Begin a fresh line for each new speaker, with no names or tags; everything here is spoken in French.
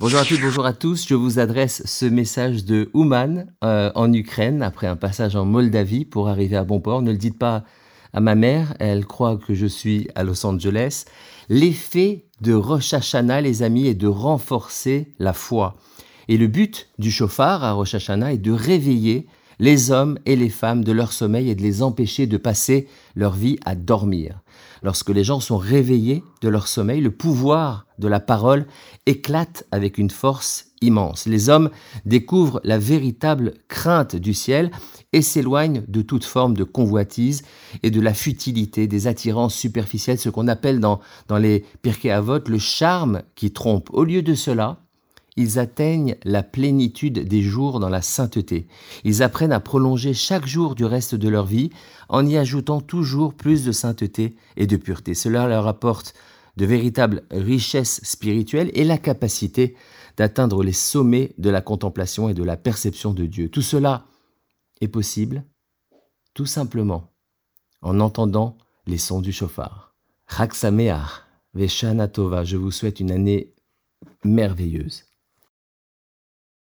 Bonjour à toutes, bonjour à tous. Je vous adresse ce message de Ouman euh, en Ukraine après un passage en Moldavie pour arriver à bon port. Ne le dites pas à ma mère, elle croit que je suis à Los Angeles. L'effet de Rosh les amis, est de renforcer la foi. Et le but du chauffard à Rosh est de réveiller les hommes et les femmes de leur sommeil et de les empêcher de passer leur vie à dormir. Lorsque les gens sont réveillés de leur sommeil, le pouvoir de la parole éclate avec une force immense. Les hommes découvrent la véritable crainte du ciel et s'éloignent de toute forme de convoitise et de la futilité des attirances superficielles, ce qu'on appelle dans, dans les Pirkei Avot le charme qui trompe. Au lieu de cela, ils atteignent la plénitude des jours dans la sainteté. Ils apprennent à prolonger chaque jour du reste de leur vie en y ajoutant toujours plus de sainteté et de pureté. Cela leur apporte de véritables richesses spirituelles et la capacité d'atteindre les sommets de la contemplation et de la perception de Dieu. Tout cela est possible tout simplement en entendant les sons du chauffard. Chag Veshana Tova, je vous souhaite une année merveilleuse.